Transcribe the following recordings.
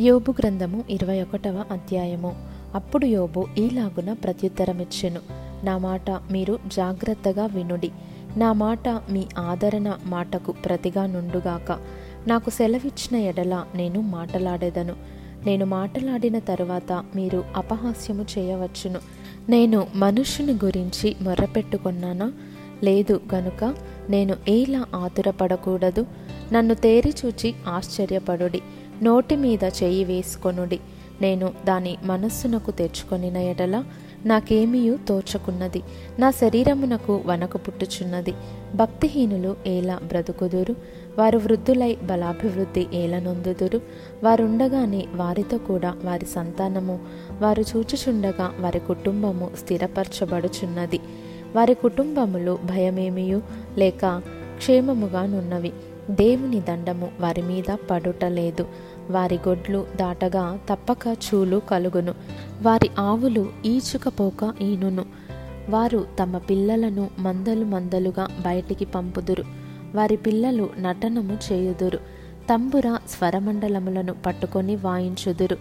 యోబు గ్రంథము ఇరవై ఒకటవ అధ్యాయము. అప్పుడు యోబు ఈలాగున ప్రత్యుత్తరమిచ్చెను. నా మాట మీరు జాగ్రత్తగా వినుడి. నా మాట మీ ఆదరణ మాటకు ప్రతిగా నుండుగాక. నాకు సెలవిచ్చిన ఎడల నేను మాటలాడేదను. నేను మాటలాడిన తరువాత మీరు అపహాస్యము చేయవచ్చును. నేను మనుషుని గురించి మొర్రపెట్టుకున్నానా? లేదు గనుక నేను ఏలా ఆతురపడకూడదు? నన్ను తేరిచూచి ఆశ్చర్యపడుడి. నోటి మీద చేయి వేసుకొనుడి. నేను దాని మనస్సునకు తెచ్చుకొనిన ఎడల నాకేమీయూ తోచకున్నది. నా శరీరమునకు వనకు పుట్టుచున్నది. భక్తిహీనులు ఏలా బ్రతుకుదురు? వారు వృద్ధులై బలాభివృద్ధి ఏలనొందుదురు వారుండగానే వారితో కూడా వారి సంతానము వారు చూచుచుండగా వారి కుటుంబము స్థిరపరచబడుచున్నది. వారి కుటుంబములు భయమేమియు లేక క్షేమముగానున్నవి. దేవుని దండము వారి మీద పడుటలేదు వారి గొడ్లు దాటగా తప్పక చూలు కలుగును. వారి ఆవులు ఈచుకపోక ఈనును. వారు తమ పిల్లలను మందలు మందలుగా బయటికి పంపుదురు. వారి పిల్లలు నటనము చేయుదురు. తంబుర స్వరమండలములను పట్టుకొని వాయించుదురు.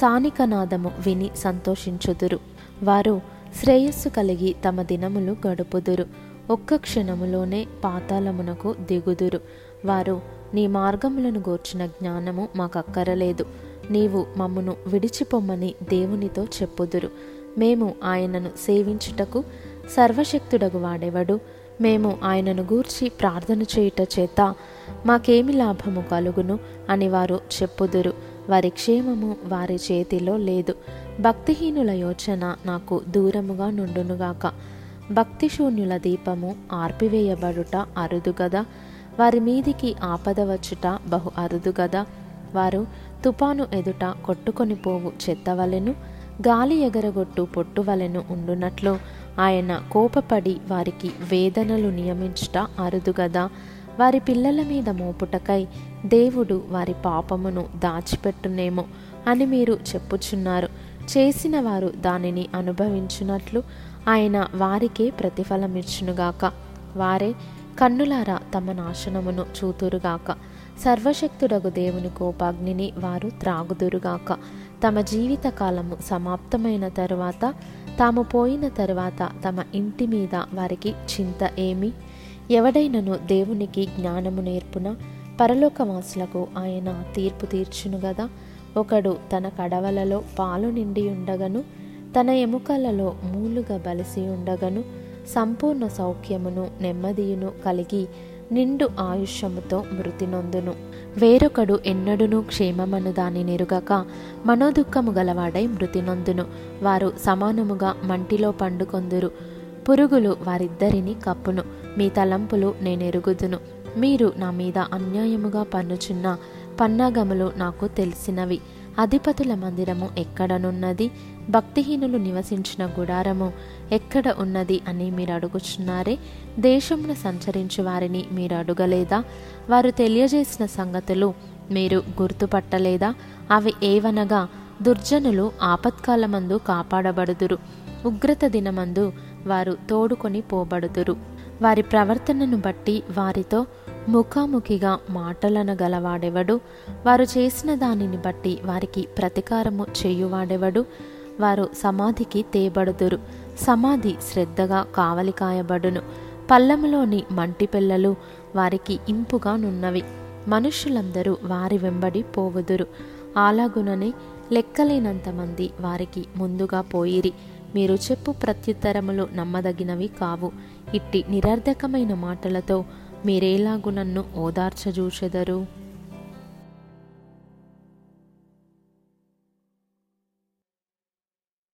సానికనాదము విని సంతోషించుదురు. వారు శ్రేయస్సు కలిగి తమ దినములు గడుపుదురు. ఒక్క క్షణములోనే పాతాళమునకు దిగుదురు. వారు నీ మార్గములను గూర్చిన జ్ఞానము మాకక్కరలేదు. నీవు మమ్మును విడిచిపొమ్మని దేవునితో చెప్పుదురు. మేము ఆయనను సేవించుటకు సర్వశక్తుడగు వాడెవడు? మేము ఆయనను గూర్చి ప్రార్థన చేయుట చేత మాకేమి లాభము కలుగును? అని వారు చెప్పుదురు. వారి క్షేమము వారి చేతిలో లేదు. భక్తిహీనుల యోచన నాకు దూరముగా నుండునుగాక. భక్తిశూన్యుల దీపము ఆర్పివేయబడుట అరుదుగదా. వారి మీదికి ఆపద వచ్చుట బహు అరుదుగదా. వారు తుపాను ఎదుట కొట్టుకొని పోవు చెత్తవలెను గాలి ఎగరగొట్టు పొట్టువలెను ఉండునట్లు. ఆయన కోపపడి వారికి వేదనలు నియమించుట అరుదుగదా. వారి పిల్లల మీద మోపుటకై దేవుడు వారి పాపమును దాచిపెట్టునేమో అని మీరు చెప్పుచున్నారు. చేసిన వారు దానిని అనుభవించున్నట్లు ఆయన వారికే ప్రతిఫలమిచ్చునుగాక. వారే కన్నులారా తమ నాశనమును చూతురుగాక. సర్వశక్తుడగు దేవుని కోపాగ్నిని వారు త్రాగుదురుగాక. తమ జీవితకాలము సమాప్తమైన తరువాత తాము పోయిన తరువాత తమ ఇంటి మీద వారికి చింత ఏమి? ఎవడైనను దేవునికి జ్ఞానము నేర్పున పరలోకవాసులకు ఆయన తీర్పు తీర్చును గదా ఒకడు తన కడవలలో పాలు నిండి ఉండగను తన ఎముకలలో మూలుగా బలిసి ఉండగను సంపూర్ణ సౌఖ్యమును నెమ్మదియును కలిగి నిండు ఆయుష్యముతో మృతి నొందును. వేరొకడు ఎన్నడును క్షేమమను దాని నెరుగక మనోదుఖము గలవాడై మృతి నొందును. వారు సమానముగా మంటిలో పండుకొందురు. పురుగులు వారిద్దరిని కప్పును. మీ తలంపులు నేనెరుగుదును. మీరు నా మీద అన్యాయముగా పన్నుచున్న పన్నాగములు నాకు తెలిసినవి. అధిపతుల మందిరము ఎక్కడనున్నది? భక్తిహీనులు నివసించిన గుడారము ఎక్కడ ఉన్నది అని మీరు అడుగుచున్నారే? దేశమును సంచరించు వారిని మీరు అడుగలేదా? వారు తెలియజేసిన సంగతులు మీరు గుర్తుపట్టలేదా? అవి ఏవనగా దుర్జనులు ఆపత్కాలమందు కాపాడబడుదురు. ఉగ్రత దినమందు వారు తోడుకొని పోబడుదురు. వారి ప్రవర్తనను బట్టి వారితో ముఖాముఖిగా మాటలనగలవాడెవడు? వారు చేసిన దానిని బట్టి వారికి ప్రతీకారము చేయువాడెవడు? వారు సమాధికి తేబడుదురు. సమాధి శ్రద్ధగా కావలి కాయబడును పల్లములోని మంటి పిల్లలు వారికి ఇంపుగా నున్నవి. మనుషులందరూ వారి వెంబడి పోవుదురు అలాగుననే లెక్కలేనంతమంది వారికి ముందుగా పోయిరి. మీరు చెప్పు ప్రత్యుత్తరములు నమ్మదగినవి కావు. ఇట్టి నిరర్ధకమైన మాటలతో మీరేలాగు నన్ను ఓదార్చజూచెదరు?